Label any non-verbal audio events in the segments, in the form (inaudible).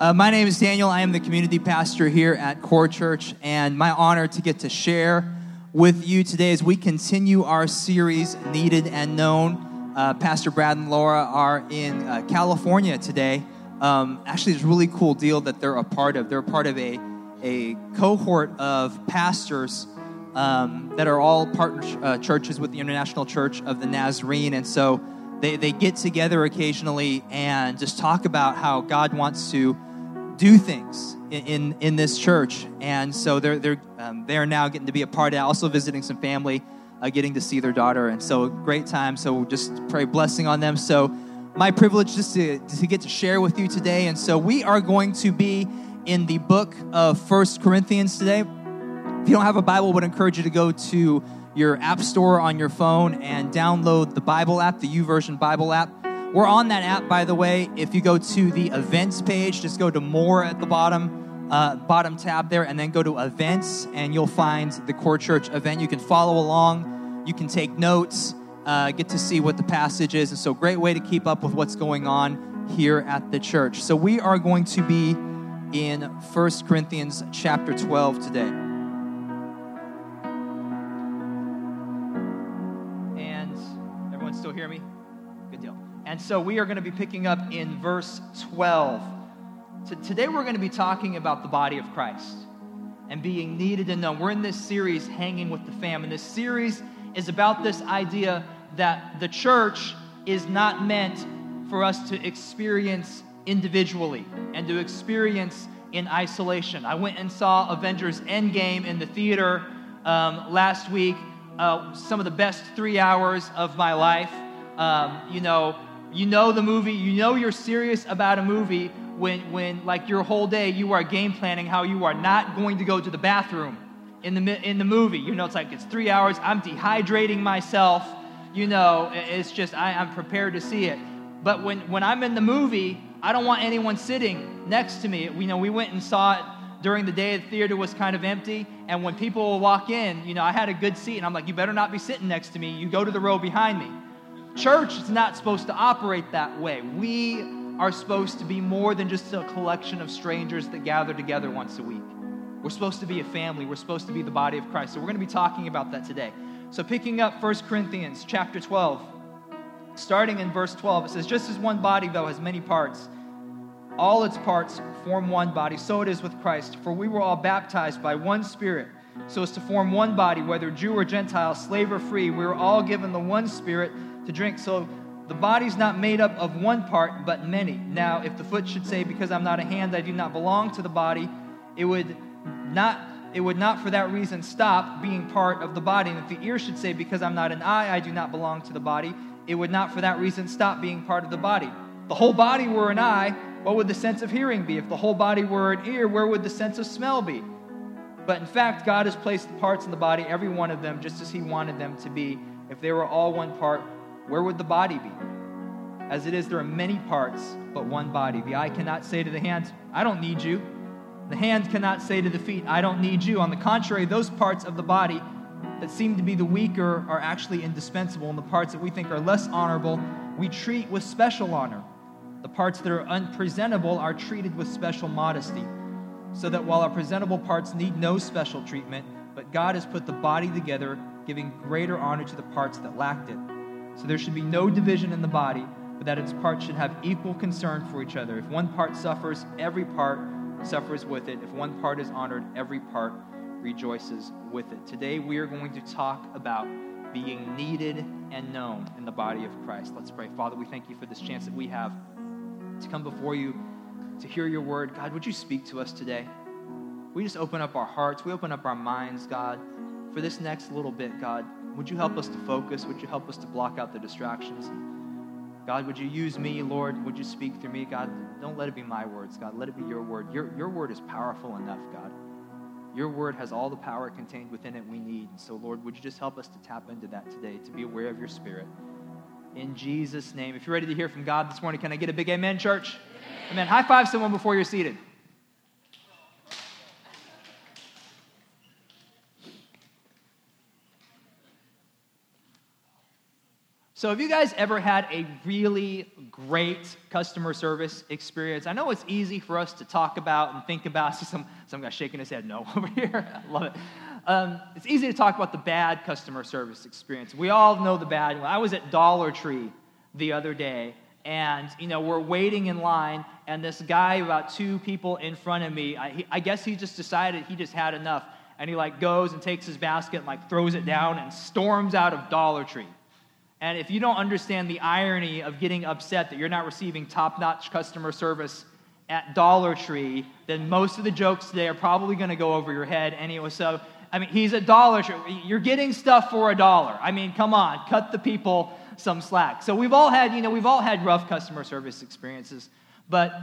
Uh, my name is Daniel. I am the community pastor here at Core Church, and my honor to get to share with you today as we continue our series, Needed and Known. Uh, pastor Brad and Laura are in uh, California today. Um, actually, it's a really cool deal that they're a part of. They're part of a, a cohort of pastors um, that are all partner uh, churches with the International Church of the Nazarene. And so they, they get together occasionally and just talk about how God wants to do things in, in, in this church. And so they're, they're, um, they're now getting to be a part of it, also visiting some family, uh, getting to see their daughter. And so great time. So just pray blessing on them. So my privilege just to, to get to share with you today. And so we are going to be in the book of First Corinthians today. If you don't have a Bible, I would encourage you to go to your app store on your phone and download the Bible app, the YouVersion Bible app. We're on that app, by the way. If you go to the events page, just go to more at the bottom, uh, bottom tab there, and then go to events, and you'll find the Core Church event. You can follow along, you can take notes, uh, get to see what the passage is. And so, great way to keep up with what's going on here at the church. So, we are going to be in 1 Corinthians chapter 12 today. And so we are going to be picking up in verse 12. So today we're going to be talking about the body of Christ and being needed and known. We're in this series, Hanging with the Fam, and this series is about this idea that the church is not meant for us to experience individually and to experience in isolation. I went and saw Avengers Endgame in the theater um, last week. Uh, some of the best three hours of my life. Um, you know, you know the movie, you know you're serious about a movie when, when like your whole day you are game planning how you are not going to go to the bathroom in the, in the movie. You know, it's like it's three hours, I'm dehydrating myself, you know, it's just, I, I'm prepared to see it. But when, when I'm in the movie, I don't want anyone sitting next to me. You know, we went and saw it during the day the theater was kind of empty and when people will walk in you know i had a good seat and i'm like you better not be sitting next to me you go to the row behind me Church is not supposed to operate that way. We are supposed to be more than just a collection of strangers that gather together once a week. We're supposed to be a family. We're supposed to be the body of Christ. So we're going to be talking about that today. So picking up 1 Corinthians chapter 12, starting in verse 12, it says, Just as one body, though, has many parts, all its parts form one body, so it is with Christ. For we were all baptized by one Spirit, so as to form one body, whether Jew or Gentile, slave or free. We were all given the one Spirit to drink. So the body's not made up of one part, but many. Now, if the foot should say, Because I'm not a hand, I do not belong to the body, it would not. It would not for that reason stop being part of the body. And if the ear should say, Because I'm not an eye, I do not belong to the body, it would not for that reason stop being part of the body. the whole body were an eye, what would the sense of hearing be? If the whole body were an ear, where would the sense of smell be? But in fact, God has placed the parts in the body, every one of them, just as He wanted them to be. If they were all one part, where would the body be? As it is, there are many parts, but one body. The eye cannot say to the hands, I don't need you. The hand cannot say to the feet, I don't need you. On the contrary, those parts of the body that seem to be the weaker are actually indispensable, and the parts that we think are less honorable, we treat with special honor. The parts that are unpresentable are treated with special modesty, so that while our presentable parts need no special treatment, but God has put the body together, giving greater honor to the parts that lacked it so there should be no division in the body, but that its parts should have equal concern for each other. If one part suffers, every part suffers with it. If one part is honored, every part rejoices with it. Today we are going to talk about being needed and known in the body of Christ. Let's pray. Father, we thank you for this chance that we have to come before you to hear your word. God, would you speak to us today? We just open up our hearts, we open up our minds, God, for this next little bit, God. Would you help us to focus? Would you help us to block out the distractions? God, would you use me, Lord? Would you speak through me? God, don't let it be my words, God. Let it be your word. Your, your word is powerful enough, God. Your word has all the power contained within it we need. So, Lord, would you just help us to tap into that today, to be aware of your spirit? In Jesus' name. If you're ready to hear from God this morning, can I get a big amen, church? Amen. amen. High five someone before you're seated. So, have you guys ever had a really great customer service experience? I know it's easy for us to talk about and think about. See (laughs) some, some guy shaking his head no (laughs) over here. I love it. Um, it's easy to talk about the bad customer service experience. We all know the bad one. I was at Dollar Tree the other day, and you know we're waiting in line, and this guy, about two people in front of me, I, he, I guess he just decided he just had enough, and he like goes and takes his basket and like throws it down and storms out of Dollar Tree. And if you don't understand the irony of getting upset that you're not receiving top notch customer service at Dollar Tree, then most of the jokes today are probably going to go over your head anyway. So, I mean, he's a Dollar Tree. You're getting stuff for a dollar. I mean, come on, cut the people some slack. So, we've all had, you know, we've all had rough customer service experiences, but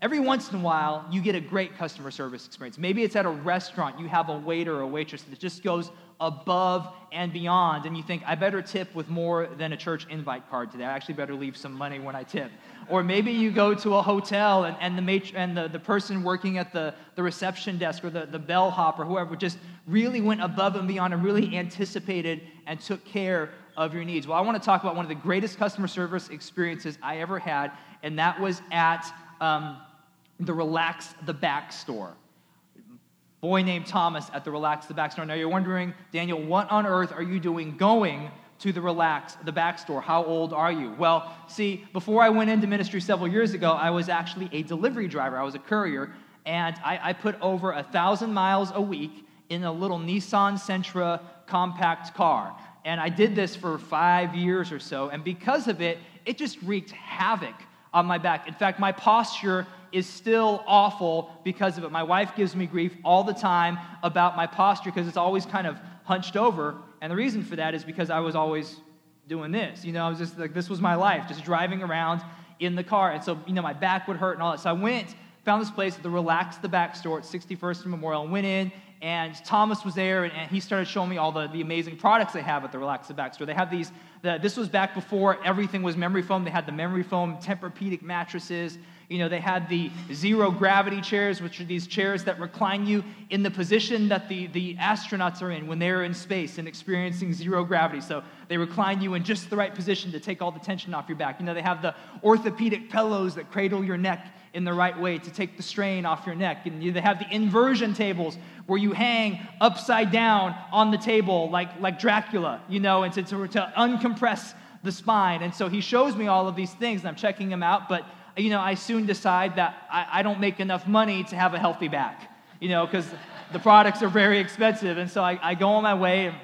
every once in a while, you get a great customer service experience. Maybe it's at a restaurant, you have a waiter or a waitress that just goes above and beyond, and you think, I better tip with more than a church invite card today. I actually better leave some money when I tip. Or maybe you go to a hotel and, and, the, matri- and the, the person working at the, the reception desk or the, the bellhop or whoever just really went above and beyond and really anticipated and took care of your needs. Well, I want to talk about one of the greatest customer service experiences I ever had, and that was at um, the Relax the Back store. Boy named Thomas at the Relax the Back store. Now you're wondering, Daniel, what on earth are you doing going to the Relax the Back store? How old are you? Well, see, before I went into ministry several years ago, I was actually a delivery driver. I was a courier, and I, I put over a thousand miles a week in a little Nissan Sentra compact car. And I did this for five years or so, and because of it, it just wreaked havoc on my back. In fact, my posture is still awful because of it. My wife gives me grief all the time about my posture because it's always kind of hunched over. And the reason for that is because I was always doing this. You know, I was just like, this was my life, just driving around in the car. And so, you know, my back would hurt and all that. So I went, found this place, the Relax the Back store at 61st Memorial, and went in. And Thomas was there, and, and he started showing me all the, the amazing products they have at the Relax the Back store. They have these, the, this was back before everything was memory foam. They had the memory foam Tempur-Pedic mattresses. You know, they had the zero gravity chairs, which are these chairs that recline you in the position that the, the astronauts are in when they're in space and experiencing zero gravity. So they recline you in just the right position to take all the tension off your back. You know, they have the orthopedic pillows that cradle your neck in the right way to take the strain off your neck. And they have the inversion tables where you hang upside down on the table like, like Dracula, you know, and to, to, to uncompress the spine. And so he shows me all of these things, and I'm checking them out, but you know, I soon decide that I, I don't make enough money to have a healthy back, you know, because the products are very expensive. And so I, I go on my way, and,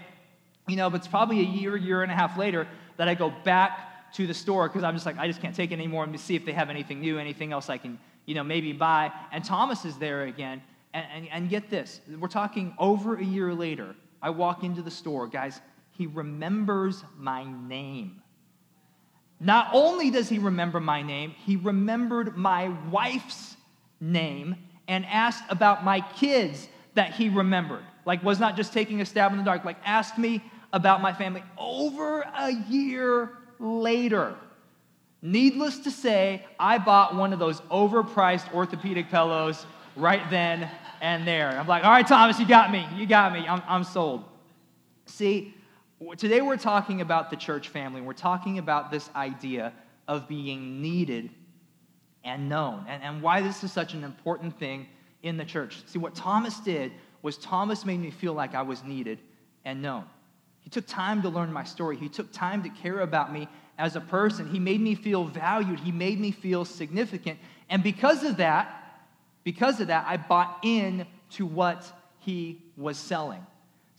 you know, but it's probably a year, year and a half later that I go back to the store because I'm just like, I just can't take it anymore and see if they have anything new, anything else I can, you know, maybe buy. And Thomas is there again. And, and, and get this, we're talking over a year later. I walk into the store, guys, he remembers my name. Not only does he remember my name, he remembered my wife's name and asked about my kids that he remembered. Like, was not just taking a stab in the dark, like, asked me about my family over a year later. Needless to say, I bought one of those overpriced orthopedic pillows right then and there. I'm like, all right, Thomas, you got me. You got me. I'm, I'm sold. See, Today we're talking about the church family. We're talking about this idea of being needed and known, and, and why this is such an important thing in the church. See, what Thomas did was Thomas made me feel like I was needed and known. He took time to learn my story, he took time to care about me as a person. He made me feel valued, he made me feel significant. And because of that, because of that, I bought in to what he was selling.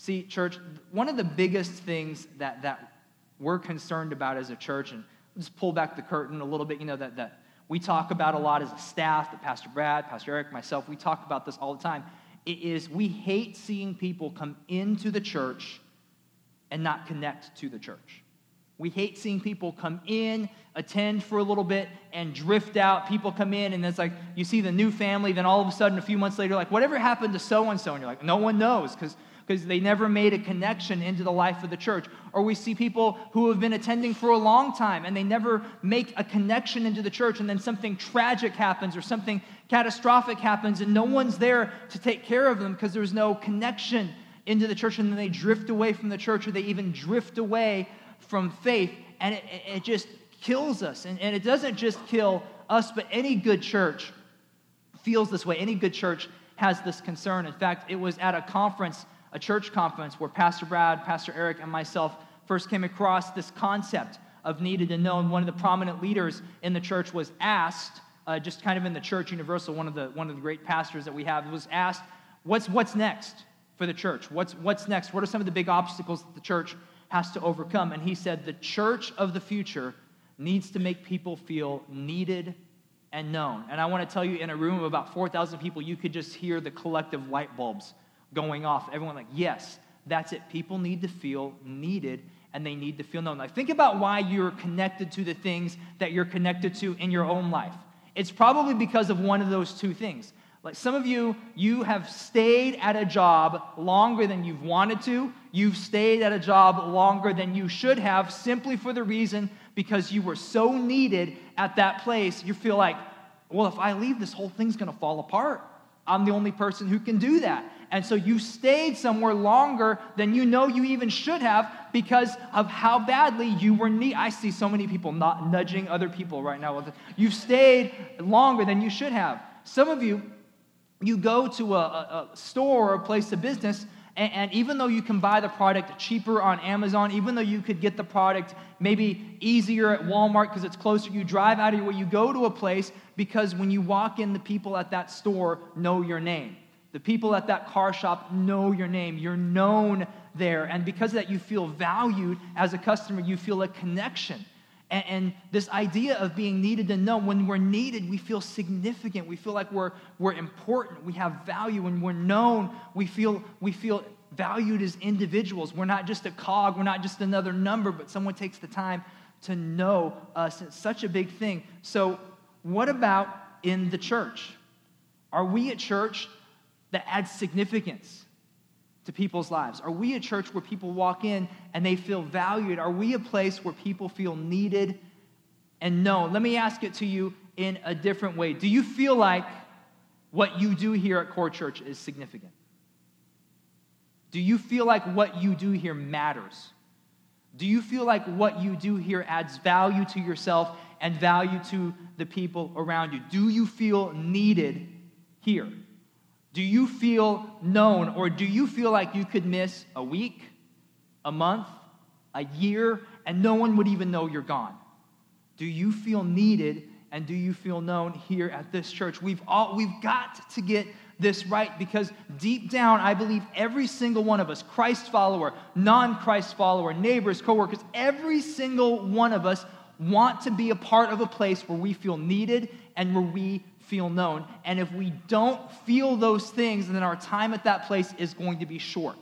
See, church, one of the biggest things that, that we're concerned about as a church, and just pull back the curtain a little bit, you know, that, that we talk about a lot as a staff, that Pastor Brad, Pastor Eric, myself, we talk about this all the time. It is we hate seeing people come into the church and not connect to the church. We hate seeing people come in, attend for a little bit, and drift out. People come in, and it's like you see the new family, then all of a sudden, a few months later, like, whatever happened to so and so? And you're like, no one knows because because they never made a connection into the life of the church. Or we see people who have been attending for a long time and they never make a connection into the church, and then something tragic happens or something catastrophic happens, and no one's there to take care of them because there's no connection into the church, and then they drift away from the church or they even drift away from faith. and it, it just kills us. And, and it doesn't just kill us, but any good church feels this way. Any good church has this concern. In fact, it was at a conference, a church conference, where Pastor Brad, Pastor Eric, and myself first came across this concept of needed and known. One of the prominent leaders in the church was asked, uh, just kind of in the church universal, one of the, one of the great pastors that we have, was asked, what's, what's next for the church? What's, what's next? What are some of the big obstacles that the church has to overcome? And he said, the church of the future needs to make people feel needed and known. And I want to tell you, in a room of about 4,000 people, you could just hear the collective light bulbs going off. Everyone, like, yes, that's it. People need to feel needed and they need to feel known. Like, think about why you're connected to the things that you're connected to in your own life. It's probably because of one of those two things. Like some of you, you have stayed at a job longer than you've wanted to. You've stayed at a job longer than you should have simply for the reason because you were so needed at that place. You feel like, well, if I leave, this whole thing's going to fall apart. I'm the only person who can do that. And so you stayed somewhere longer than you know you even should have because of how badly you were needed. I see so many people not nudging other people right now. You've stayed longer than you should have. Some of you, you go to a, a, a store or a place of business and, and, even though you can buy the product cheaper on Amazon, even though you could get the product maybe easier at Walmart because it's closer, you drive out of your way, you go to a place because when you walk in, the people at that store know your name. The people at that car shop know your name. You're known there. And because of that, you feel valued as a customer. You feel a connection. And, and, this idea of being needed and known, when we're needed, we feel significant. We feel like we're, we're important. We have value. When we're known, we feel, we feel valued as individuals. We're not just a cog, we're not just another number, but someone takes the time to know us. It's such a big thing. So, what about in the church? Are we a church that adds significance to people's lives? Are we a church where people walk in and they feel valued? Are we a place where people feel needed and known? Let me ask it to you in a different way. Do you feel like what you do here at Core Church is significant? Do you feel like what you do here matters? Do you feel like what you do here adds value to yourself and value to the people around you? Do you feel needed here? Do you feel known, or do you feel like you could miss a week, a month, a year, and no one would even know you're gone? Do you feel needed and do you feel known here at this church? We've all we've got to get this right because deep down I believe every single one of us, Christ follower, non-Christ follower, neighbors, coworkers, every single one of us want to be a part of a place where we feel needed and where we feel known. And if we don't feel those things, then our time at that place is going to be short.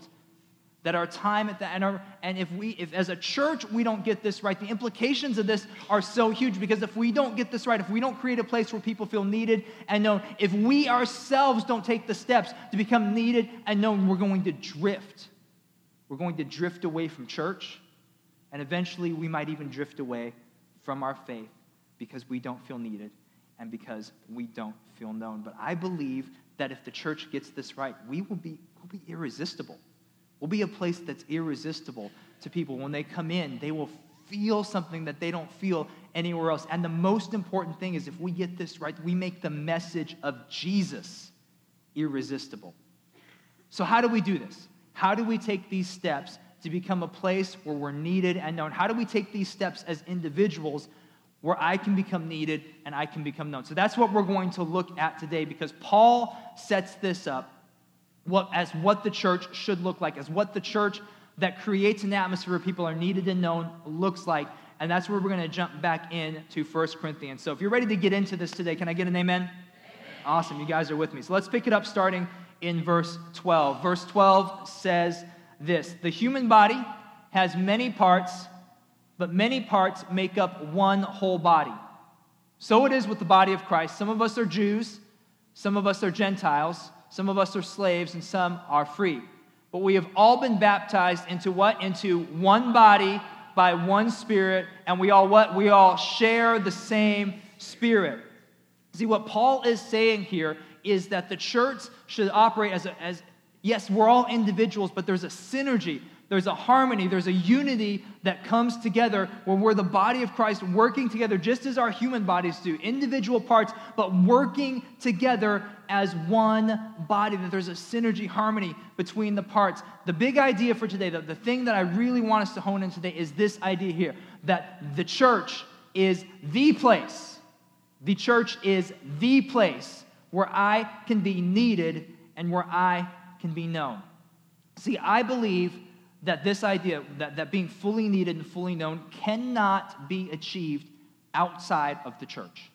That our time at that, and, our, and if we, if as a church we don't get this right, the implications of this are so huge because if we don't get this right, if we don't create a place where people feel needed and known, if we ourselves don't take the steps to become needed and known, we're going to drift. We're going to drift away from church, and eventually we might even drift away from our faith because we don't feel needed and because we don't feel known. But I believe that if the church gets this right, we will be, we'll be irresistible. We'll be a place that's irresistible to people. When they come in, they will feel something that they don't feel anywhere else. And the most important thing is if we get this right, we make the message of Jesus irresistible. So, how do we do this? How do we take these steps to become a place where we're needed and known? How do we take these steps as individuals where I can become needed and I can become known. So that's what we're going to look at today because Paul sets this up what, as what the church should look like, as what the church that creates an atmosphere where people are needed and known looks like. And that's where we're going to jump back in to 1 Corinthians. So if you're ready to get into this today, can I get an amen? amen? Awesome, you guys are with me. So let's pick it up starting in verse 12. Verse 12 says this The human body has many parts but many parts make up one whole body. So it is with the body of Christ. Some of us are Jews, some of us are Gentiles, some of us are slaves, and some are free. But we have all been baptized into what? Into one body by one spirit, and we all what? We all share the same spirit. See, what Paul is saying here is that the church should operate as, a, as yes, we're all individuals, but there's a synergy There's a harmony, there's a unity that comes together where we're the body of Christ working together just as our human bodies do, individual parts, but working together as one body, that there's a synergy, harmony between the parts. The big idea for today, the, the thing that I really want us to hone in today is this idea here that the church is the place. The church is the place where I can be needed and where I can be known. See, I believe that this idea, that, that being fully needed and fully known, cannot be achieved outside of the church.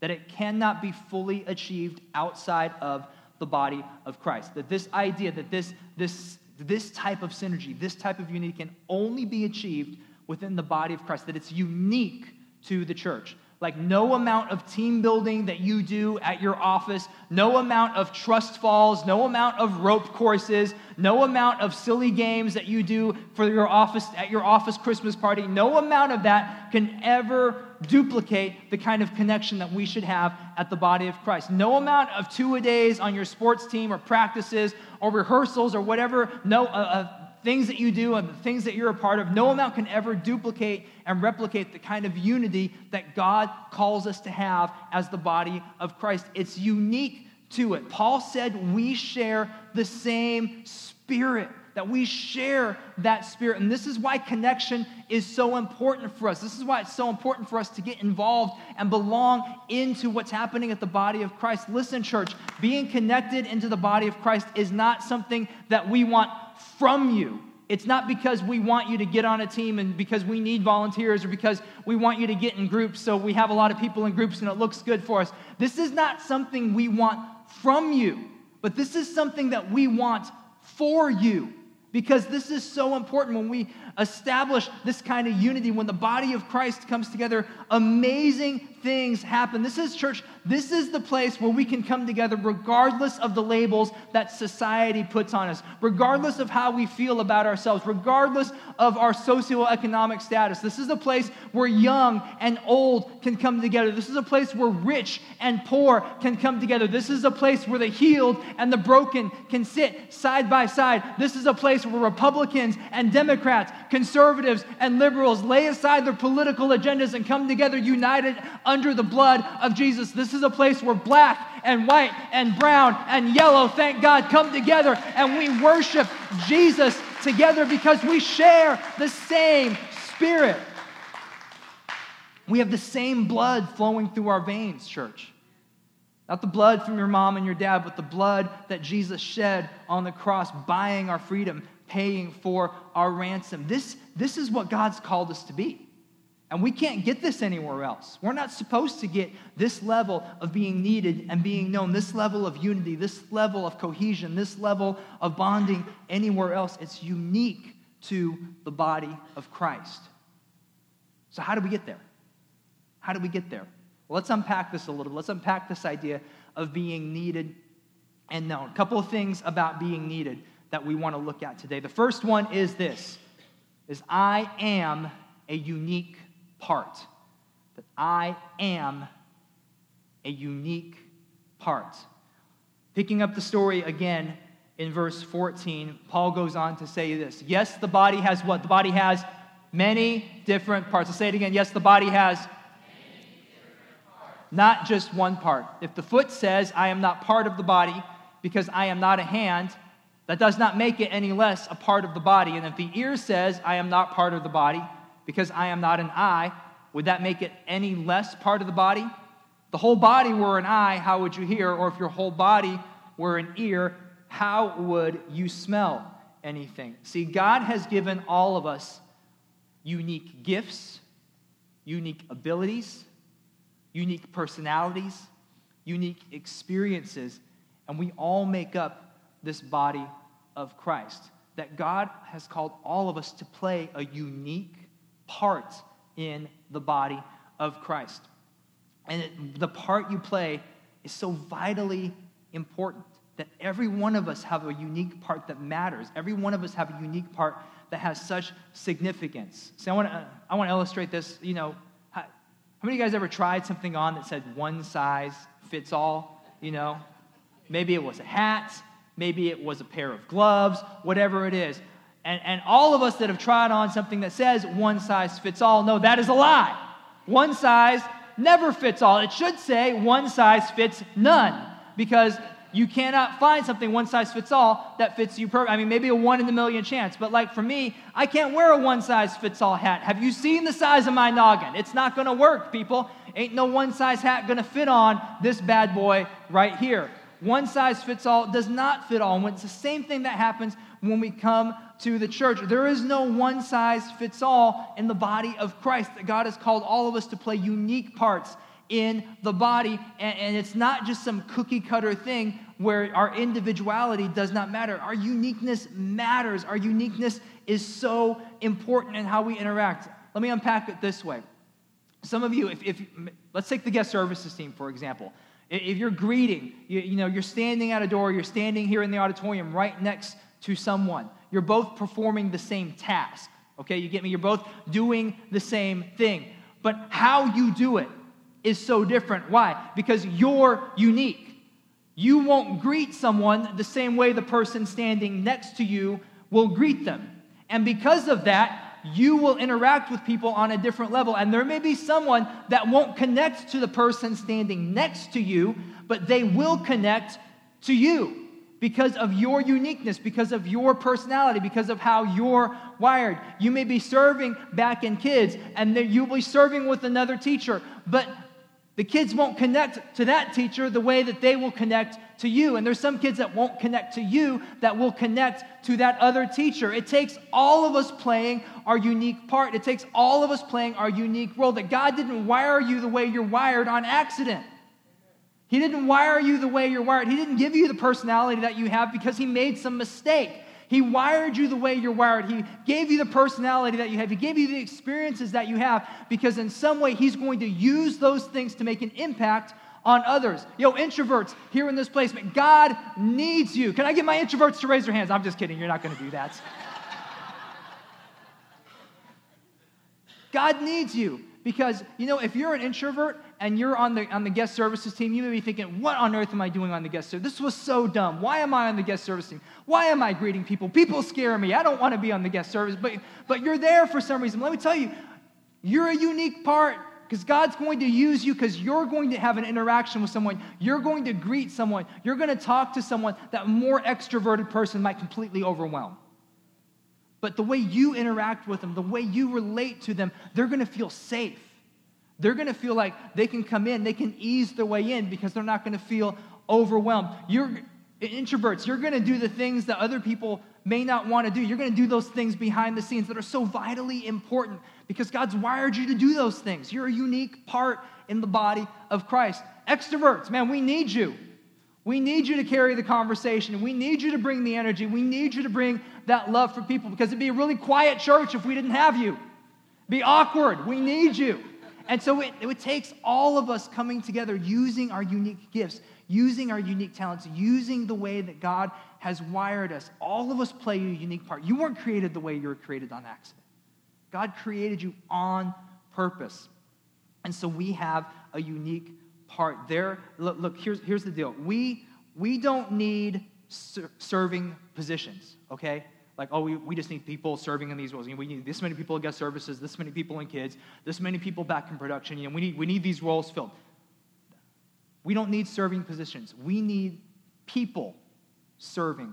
That it cannot be fully achieved outside of the body of Christ. That this idea, that this, this, this type of synergy, this type of unity can only be achieved within the body of Christ, that it's unique to the church. Like, no amount of team building that you do at your office, no amount of trust falls, no amount of rope courses, no amount of silly games that you do for your office at your office Christmas party, no amount of that can ever duplicate the kind of connection that we should have at the body of Christ. No amount of two a days on your sports team or practices or rehearsals or whatever, no. Uh, uh, things that you do and the things that you're a part of, no amount can ever duplicate and replicate the kind of unity that God calls us to have as the body of Christ. It's unique to it. Paul said we share the same spirit that we share that spirit. And this is why connection is so important for us. This is why it's so important for us to get involved and belong into what's happening at the body of Christ. Listen, church, being connected into the body of Christ is not something that we want from you. It's not because we want you to get on a team and because we need volunteers or because we want you to get in groups so we have a lot of people in groups and it looks good for us. This is not something we want from you, but this is something that we want for you because this is so important when we establish this kind of unity, when the body of Christ comes together, amazing things happen. This is church, this is the place where we can come together regardless of the labels that society puts on us, regardless of how we feel about ourselves, regardless of our socioeconomic status. This is a place where young and old can come together. This is a place where rich and poor can come together. This is a place where the healed and the broken can sit side by side. This is a place where Republicans and Democrats conservatives and liberals lay aside their political agendas and come together united under the blood of Jesus. This is a place where black and white and brown and yellow, thank God, come together and we worship Jesus together because we share the same spirit. We have the same blood flowing through our veins, church. Not the blood from your mom and your dad, but the blood that Jesus shed on the cross, buying our freedom, paying for our ransom. This, this is what God's called us to be. And we can't get this anywhere else. We're not supposed to get this level of being needed and being known, this level of unity, this level of cohesion, this level of bonding anywhere else. It's unique to the body of Christ. So, how do we get there? How do we get there? Well, let's unpack this a little. Let's unpack this idea of being needed and known. A couple of things about being needed that we want to look at today. The first one is this is I am a unique part. That I am a unique part. Picking up the story again in verse 14, Paul goes on to say this. Yes, the body has what? The body has many different parts. I'll say it again. Yes, the body has not just one part. If the foot says, I am not part of the body because I am not a hand, that does not make it any less a part of the body. And if the ear says, I am not part of the body because I am not an eye, would that make it any less part of the body? The whole body were an eye, how would you hear? Or if your whole body were an ear, how would you smell anything? See, God has given all of us unique gifts, unique abilities, unique personalities, unique experiences, and we all make up this body of Christ. That God has called all of us to play a unique part in the body of Christ. And it, the part you play is so vitally important that every one of us have a unique part that matters. Every one of us have a unique part that has such significance. See, I want to uh, I want to illustrate this. You know, how, how many of you guys ever tried something on that said one size fits all? You know, maybe it was a hat, Maybe it was a pair of gloves, whatever it is. And, and all of us that have tried on something that says one size fits all know that is a lie. One size never fits all. It should say one size fits none because you cannot find something one size fits all that fits you perfect. I mean, maybe a one in a million chance, but like for me, I can't wear a one size fits all hat. Have you seen the size of my noggin? It's not to work, people. Ain't no one size hat to fit on this bad boy right here. One size fits all does not fit all. And it's the same thing that happens when we come to the church. There is no one size fits all in the body of Christ. God has called all of us to play unique parts in the body. And, and, it's not just some cookie cutter thing where our individuality does not matter. Our uniqueness matters. Our uniqueness is so important in how we interact. Let me unpack it this way. Some of you, if, if let's take the guest services team, for example. If you're greeting, you, you know, you're standing at a door, you're standing here in the auditorium right next to someone. You're both performing the same task. Okay, you get me? You're both doing the same thing. But how you do it is so different. Why? Because you're unique. You won't greet someone the same way the person standing next to you will greet them. And because of that, you will interact with people on a different level. And there may be someone that won't connect to the person standing next to you, but they will connect to you because of your uniqueness, because of your personality, because of how you're wired. You may be serving back in kids, and then you'll be serving with another teacher, but the kids won't connect to that teacher the way that they will connect to you. And there's some kids that won't connect to you that will connect to that other teacher. It takes all of us playing our unique part. It takes all of us playing our unique role. That God didn't wire you the way you're wired on accident. He didn't wire you the way you're wired. He didn't give you the personality that you have because he made some mistake. He wired you the way you're wired. He gave you the personality that you have. He gave you the experiences that you have because, in some way, He's going to use those things to make an impact on others. Yo, introverts here in this place, but God needs you. Can I get my introverts to raise their hands? I'm just kidding. You're not going to do that. God needs you because, you know, if you're an introvert and you're on the, on the guest services team, you may be thinking, what on earth am I doing on the guest service? This was so dumb. Why am I on the guest service team? Why am I greeting people? People scare me. I don't want to be on the guest service, but, but you're there for some reason. Let me tell you, you're a unique part because God's going to use you because you're going to have an interaction with someone. You're going to greet someone. You're going to talk to someone that more extroverted person might completely overwhelm. But the way you interact with them, the way you relate to them, they're going to feel safe. They're going to feel like they can come in, they can ease their way in because they're not going to feel overwhelmed. You're introverts, you're going to do the things that other people may not want to do. You're going to do those things behind the scenes that are so vitally important because God's wired you to do those things. You're a unique part in the body of Christ. Extroverts, man, we need you. We need you to carry the conversation. We need you to bring the energy. We need you to bring that love for people because it'd be a really quiet church if we didn't have you. Be awkward. We need you. And so it, it takes all of us coming together, using our unique gifts, using our unique talents, using the way that God has wired us. All of us play a unique part. You weren't created the way you were created on accident. God created you on purpose. And so we have a unique part there. Look, look here's, here's the deal. We, we don't need ser- serving positions, okay? Like, oh, we, we just need people serving in these roles. You know, we need this many people in guest services, this many people in kids, this many people back in production. You know, we need, we need these roles filled. We don't need serving positions. We need people serving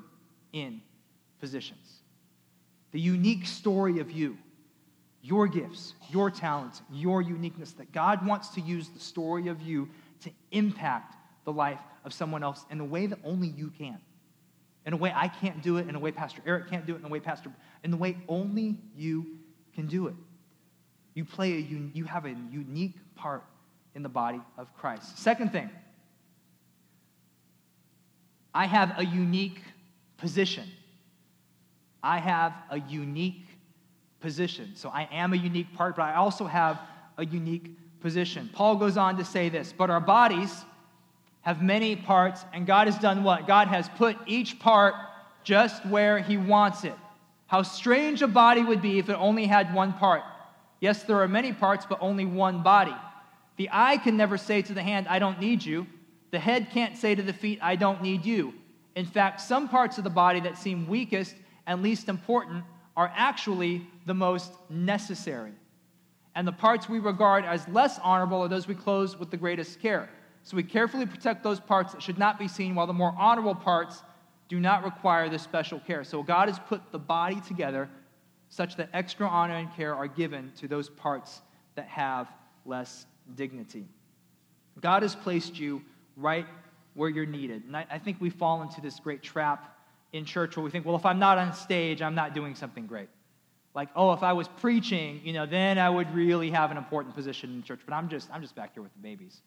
in positions. The unique story of you, your gifts, your talents, your uniqueness, that God wants to use the story of you to impact the life of someone else in a way that only you can in a way I can't do it, in a way Pastor Eric can't do it, in a way Pastor, in the way only you can do it. You play a, you have a unique part in the body of Christ. Second thing, I have a unique position. I have a unique position. So I am a unique part, but I also have a unique position. Paul goes on to say this, but our bodies have many parts, and God has done what? God has put each part just where He wants it. How strange a body would be if it only had one part. Yes, there are many parts, but only one body. The eye can never say to the hand, I don't need you. The head can't say to the feet, I don't need you. In fact, some parts of the body that seem weakest and least important are actually the most necessary. And the parts we regard as less honorable are those we close with the greatest care. So we carefully protect those parts that should not be seen, while the more honorable parts do not require this special care. So God has put the body together such that extra honor and care are given to those parts that have less dignity. God has placed you right where you're needed. And I, I, think we fall into this great trap in church where we think, well, if I'm not on stage, I'm not doing something great. Like, oh, if I was preaching, you know, then I would really have an important position in church. But I'm just, I'm just back here with the babies.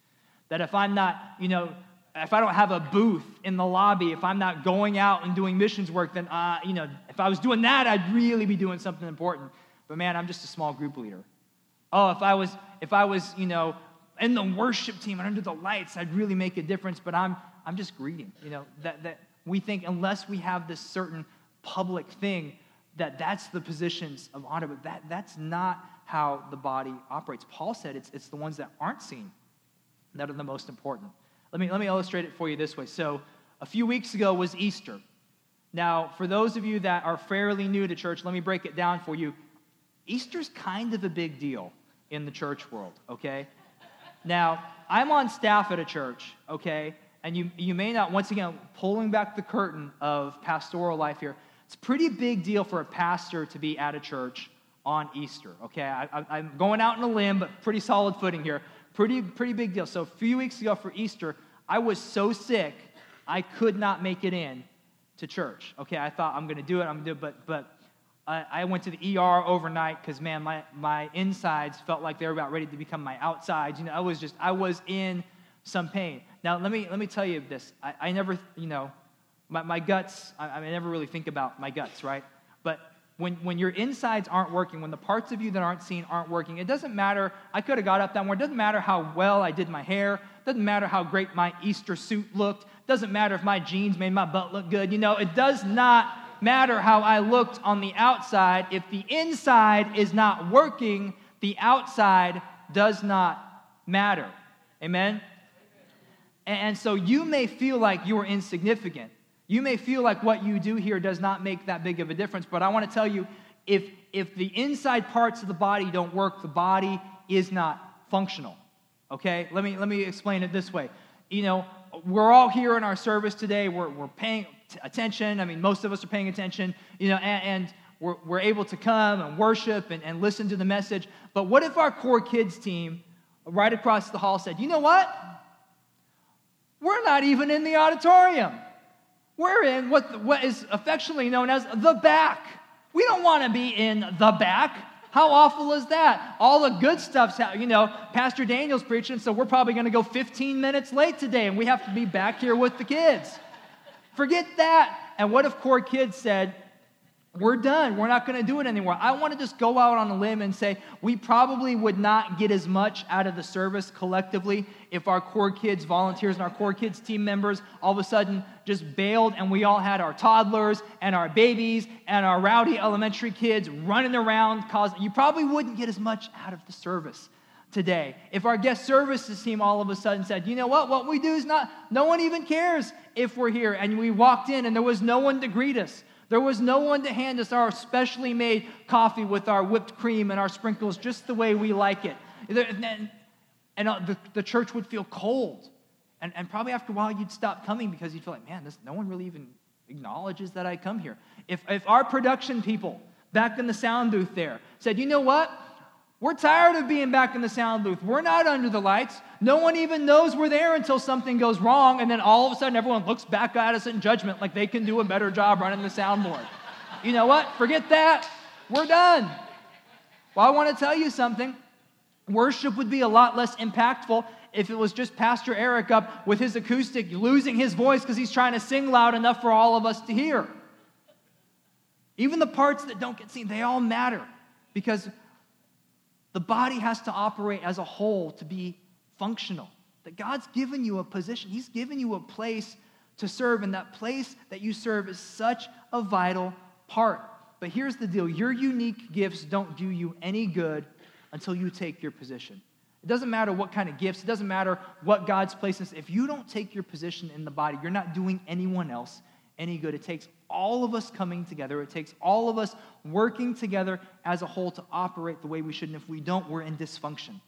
That if I'm not, you know, if I don't have a booth in the lobby, if I'm not going out and doing missions work, then, uh, you know, if I was doing that, I'd really be doing something important. But man, I'm just a small group leader. Oh, if I was, if I was, you know, in the worship team and under the lights, I'd really make a difference. But I'm, I'm just greeting. You know, that, that we think unless we have this certain public thing, that that's the positions of honor. But that, that's not how the body operates. Paul said it's, it's the ones that aren't seen that are the most important. Let me, let me illustrate it for you this way. So, a few weeks ago was Easter. Now, for those of you that are fairly new to church, let me break it down for you. Easter's kind of a big deal in the church world, okay? Now, I'm on staff at a church, okay? And you, you may not, once again, pulling back the curtain of pastoral life here, it's a pretty big deal for a pastor to be at a church on Easter, okay? I, am going out on a limb, but pretty solid footing here. Pretty, pretty big deal. So a few weeks ago for Easter, I was so sick, I could not make it in to church. Okay, I thought I'm going to do it, I'm going to do it, but, but I went to the ER overnight because, man, my, my insides felt like they were about ready to become my outsides. You know, I was just, I was in some pain. Now, let me, let me tell you this. I, I never, you know, my, my guts, I, I never really think about my guts, right? But when, when your insides aren't working, when the parts of you that aren't seen aren't working, it doesn't matter. I could have got up that morning. It doesn't matter how well I did my hair. It doesn't matter how great my Easter suit looked. It doesn't matter if my jeans made my butt look good. You know, it does not matter how I looked on the outside. If the inside is not working, the outside does not matter. Amen? And so you may feel like you're insignificant. You may feel like what you do here does not make that big of a difference, but I want to tell you if, if the inside parts of the body don't work, the body is not functional. Okay? Let me, let me explain it this way. You know, we're all here in our service today. We're, we're paying attention. I mean, most of us are paying attention, you know, and, and we're, we're able to come and worship and, and listen to the message. But what if our core kids team right across the hall said, you know what? We're not even in the auditorium. We're in what, what is affectionately known as the back. We don't want to be in the back. How awful is that? All the good stuff's. You know, Pastor Daniel's preaching, so we're probably going to go 15 minutes late today, and we have to be back here with the kids. Forget that. And what if core kids said, we're done. We're not going to do it anymore. I want to just go out on a limb and say we probably would not get as much out of the service collectively if our core kids volunteers and our core kids team members all of a sudden just bailed and we all had our toddlers and our babies and our rowdy elementary kids running around. Cause you probably wouldn't get as much out of the service today. If our guest services team all of a sudden said, you know what, what we do is not, no one even cares if we're here. And we walked in and there was no one to greet us. There was no one to hand us our specially made coffee with our whipped cream and our sprinkles just the way we like it. And uh, the, the church would feel cold. And, and probably after a while, you'd stop coming because you'd feel like, man, this, no one really even acknowledges that I come here. If, if our production people back in the sound booth there said, you know what? We're tired of being back in the sound booth. We're not under the lights. No one even knows we're there until something goes wrong, and then all of a sudden everyone looks back at us in judgment like they can do a better job running the soundboard. You know what? Forget that. We're done. Well, I want to tell you something. Worship would be a lot less impactful if it was just Pastor Eric up with his acoustic losing his voice because he's trying to sing loud enough for all of us to hear. Even the parts that don't get seen, they all matter because the body has to operate as a whole to be functional. That God's given you a position, He's given you a place to serve, and that place that you serve is such a vital part. But here's the deal your unique gifts don't do you any good until you take your position. It doesn't matter what kind of gifts, it doesn't matter what God's placed in. If you don't take your position in the body, you're not doing anyone else any good. It takes all of us coming together. It takes all of us working together as a whole to operate the way we should. And if we don't, we're in dysfunction.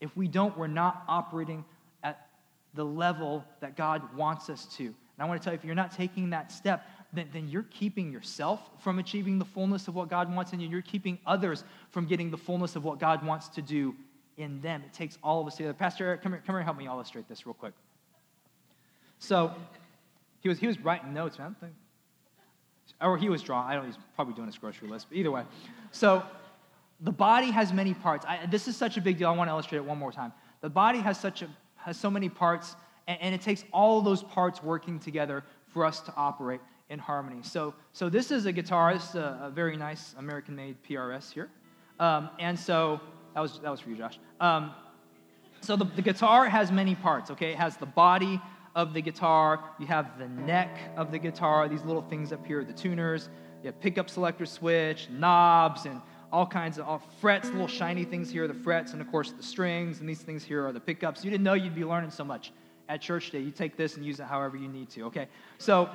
If we don't, we're not operating at the level that God wants us to. And I want to tell you, if you're not taking that step, then, then you're keeping yourself from achieving the fullness of what God wants in you. You're keeping others from getting the fullness of what God wants to do in them. It takes all of us together. Pastor Eric, come here, come here and help me illustrate this real quick. So he was, he was writing notes, man. Or he was drawing. I don't know, he's probably doing his grocery list, but either way. So the body has many parts. I, this is such a big deal. I want to illustrate it one more time. The body has such a, has so many parts, and, and it takes all those parts working together for us to operate in harmony. So, so this is a guitar. This is a, a very nice American-made PRS here. Um, and so that was, that was for you, Josh. Um, so the, the guitar has many parts, okay? It has the body of the guitar. You have the neck of the guitar, these little things up here, the tuners. You have pickup selector switch, knobs, and all kinds of all frets, little shiny things here, are the frets, and of course the strings, and these things here are the pickups. You didn't know you'd be learning so much at church day. You take this and use it however you need to, okay? So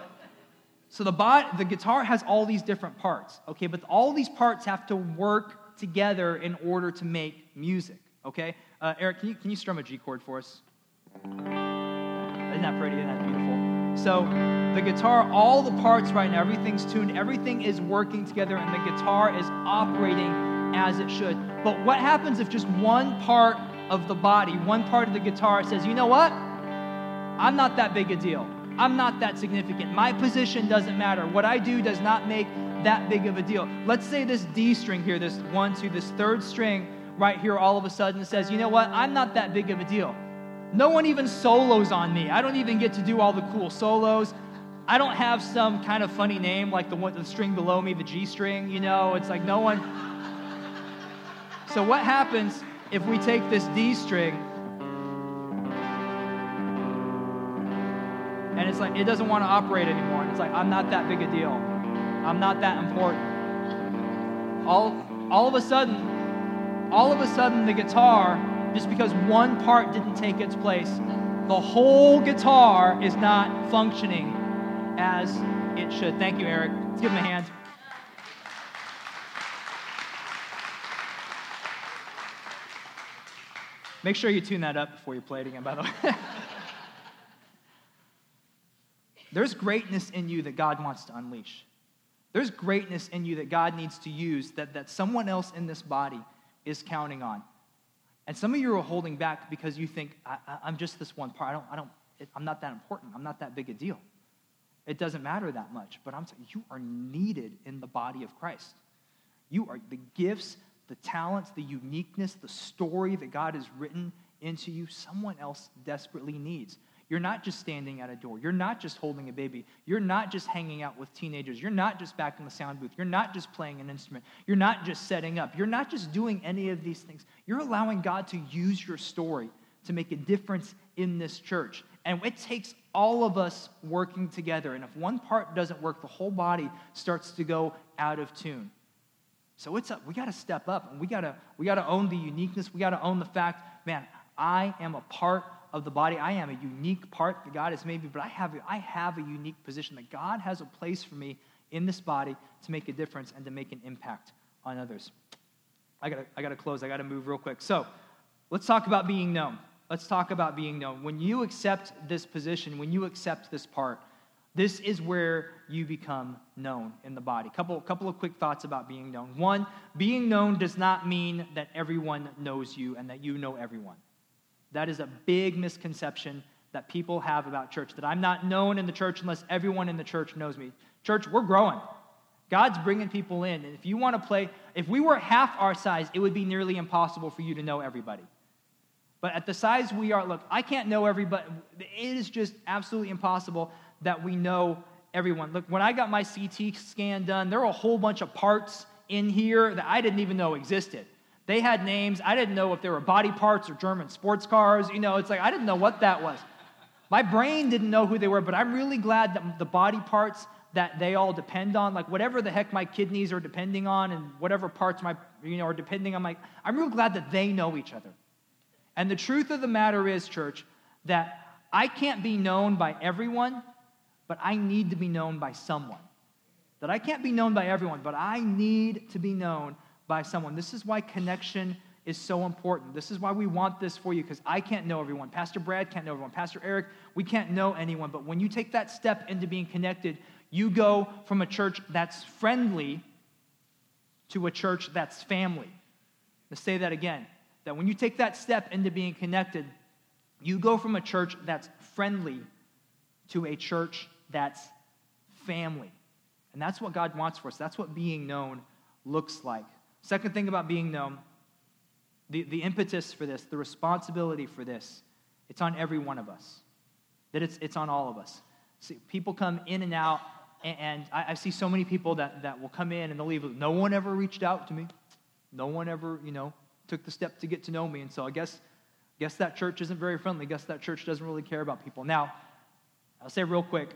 so the, bot, the guitar has all these different parts, okay? But all these parts have to work together in order to make music, okay? Uh, Eric, can you, can you strum a G chord for us? Isn't that pretty? Isn't that beautiful? So the guitar, all the parts right now, everything's tuned, everything is working together, and the guitar is operating as it should. But what happens if just one part of the body, one part of the guitar says, you know what? I'm not that big a deal. I'm not that significant. My position doesn't matter. What I do does not make that big of a deal. Let's say this D string here, this one, two, this third string right here, all of a sudden says, you know what? I'm not that big of a deal. No one even solos on me. I don't even get to do all the cool solos. I don't have some kind of funny name like the one the string below me, the G string, you know, it's like no one. So what happens if we take this D string and it's like it doesn't want to operate anymore. It's like I'm not that big a deal. I'm not that important. All all of a sudden, all of a sudden the guitar, just because one part didn't take its place, the whole guitar is not functioning as it should. Thank you, Eric. Let's give him a hand. Make sure you tune that up before you play it again, by the way. (laughs) There's greatness in you that God wants to unleash. There's greatness in you that God needs to use that, that someone else in this body is counting on. And some of you are holding back because you think, I, am just this one part. I don't, I don't, it, I'm not that important. I'm not that big a deal. It doesn't matter that much. But I'm saying you are needed in the body of Christ. You are the gifts, the talents, the uniqueness, the story that God has written into you, someone else desperately needs. You're not just standing at a door. You're not just holding a baby. You're not just hanging out with teenagers. You're not just back in the sound booth. You're not just playing an instrument. You're not just setting up. You're not just doing any of these things. You're allowing God to use your story to make a difference in this church. And it takes all of us working together. And if one part doesn't work, the whole body starts to go out of tune. So it's up. We got to step up and we got to we got to own the uniqueness. We got to own the fact, man, I am a part of the body. I am a unique part that God has made me, but I have, I have a unique position that God has a place for me in this body to make a difference and to make an impact on others. I gotta, I gotta close. I gotta move real quick. So let's talk about being known. Let's talk about being known. When you accept this position, when you accept this part, this is where you become known in the body. Couple, couple of quick thoughts about being known. One, being known does not mean that everyone knows you and that you know everyone. That is a big misconception that people have about church that I'm not known in the church unless everyone in the church knows me. Church, we're growing. God's bringing people in. And if you want to play, if we were half our size, it would be nearly impossible for you to know everybody. But at the size we are, look, I can't know everybody. It is just absolutely impossible that we know everyone. Look, when I got my CT scan done, there were a whole bunch of parts in here that I didn't even know existed. They had names. I didn't know if they were body parts or German sports cars. You know, it's like I didn't know what that was. My brain didn't know who they were, but I'm really glad that the body parts that they all depend on, like whatever the heck my kidneys are depending on and whatever parts my, you know, are depending on my, I'm real glad that they know each other. And the truth of the matter is, church, that I can't be known by everyone, but I need to be known by someone. That I can't be known by everyone, but I need to be known by someone. This is why connection is so important. This is why we want this for you because I can't know everyone. Pastor Brad can't know everyone. Pastor Eric, we can't know anyone. But when you take that step into being connected, you go from a church that's friendly to a church that's family. Let's say that again. That when you take that step into being connected, you go from a church that's friendly to a church that's family. And that's what God wants for us. That's what being known looks like. Second thing about being known, the, the impetus for this, the responsibility for this, it's on every one of us. That it's, it's on all of us. See, people come in and out, and, and I, I, see so many people that, that will come in and they'll leave. No one ever reached out to me. No one ever, you know, took the step to get to know me. And so I guess, guess that church isn't very friendly. I guess that church doesn't really care about people. Now, I'll say real quick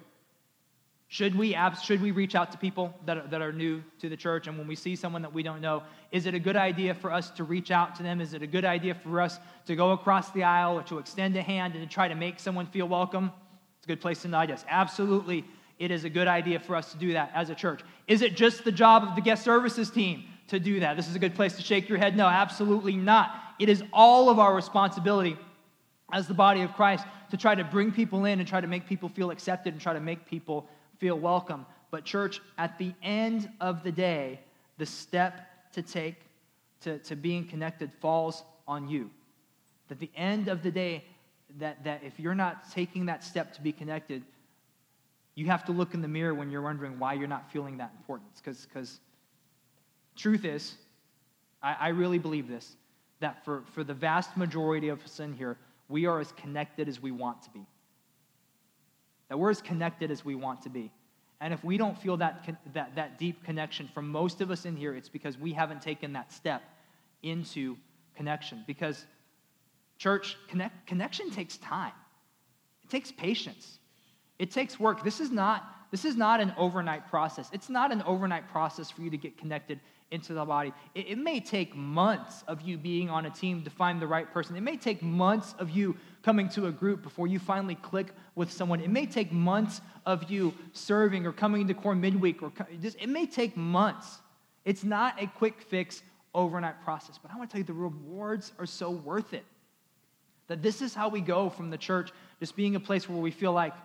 should we, should we reach out to people that are, that are new to the church? And when we see someone that we don't know, is it a good idea for us to reach out to them? Is it a good idea for us to go across the aisle or to extend a hand and to try to make someone feel welcome? It's a good place to nod yes. Absolutely, it is a good idea for us to do that as a church. Is it just the job of the guest services team to do that? This is a good place to shake your head. No, absolutely not. It is all of our responsibility as the body of Christ to try to bring people in and try to make people feel accepted and try to make people feel welcome. But, church, at the end of the day, the step to take to, to being connected falls on you. At the end of the day, that, that if you're not taking that step to be connected, you have to look in the mirror when you're wondering why you're not feeling that importance. Because truth is, I, I really believe this, that for, for the vast majority of us in here, we are as connected as we want to be. That we're as connected as we want to be. And if we don't feel that, that, that deep connection from most of us in here, it's because we haven't taken that step into connection. Because, church, connect, connection takes time, it takes patience, it takes work. This is, not, this is not an overnight process. It's not an overnight process for you to get connected into the body. It, it may take months of you being on a team to find the right person, it may take months of you coming to a group before you finally click with someone. It may take months of you serving or coming to core midweek, or just, it may take months. It's not a quick fix overnight process, but I want to tell you the rewards are so worth it. That this is how we go from the church just being a place where we feel like,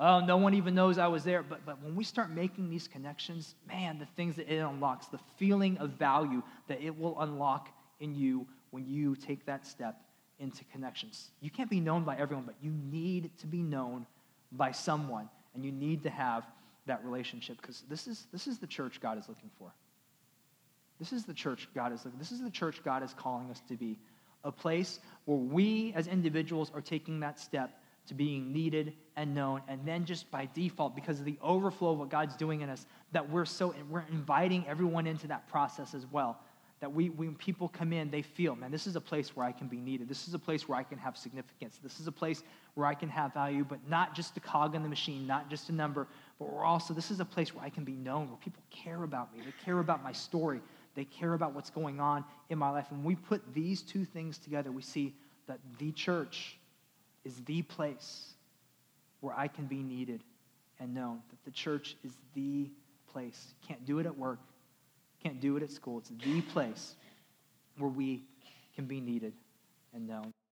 oh, no one even knows I was there. But, but when we start making these connections, man, the things that it unlocks, the feeling of value that it will unlock in you when you take that step into connections. You can't be known by everyone, but you need to be known by someone, and you need to have that relationship because this is, this is the church God is looking for. This is the church God is looking. This is the church God is calling us to be, a place where we as individuals are taking that step to being needed and known, and then just by default, because of the overflow of what God's doing in us, that we're so we're inviting everyone into that process as well that we, when people come in, they feel, man, this is a place where I can be needed. This is a place where I can have significance. This is a place where I can have value, but not just a cog in the machine, not just a number, but we're also, this is a place where I can be known, where people care about me. They care about my story. They care about what's going on in my life. And we put these two things together, we see that the church is the place where I can be needed and known. That the church is the place. You can't do it at work. Can't do it at school. It's the place where we can be needed and known.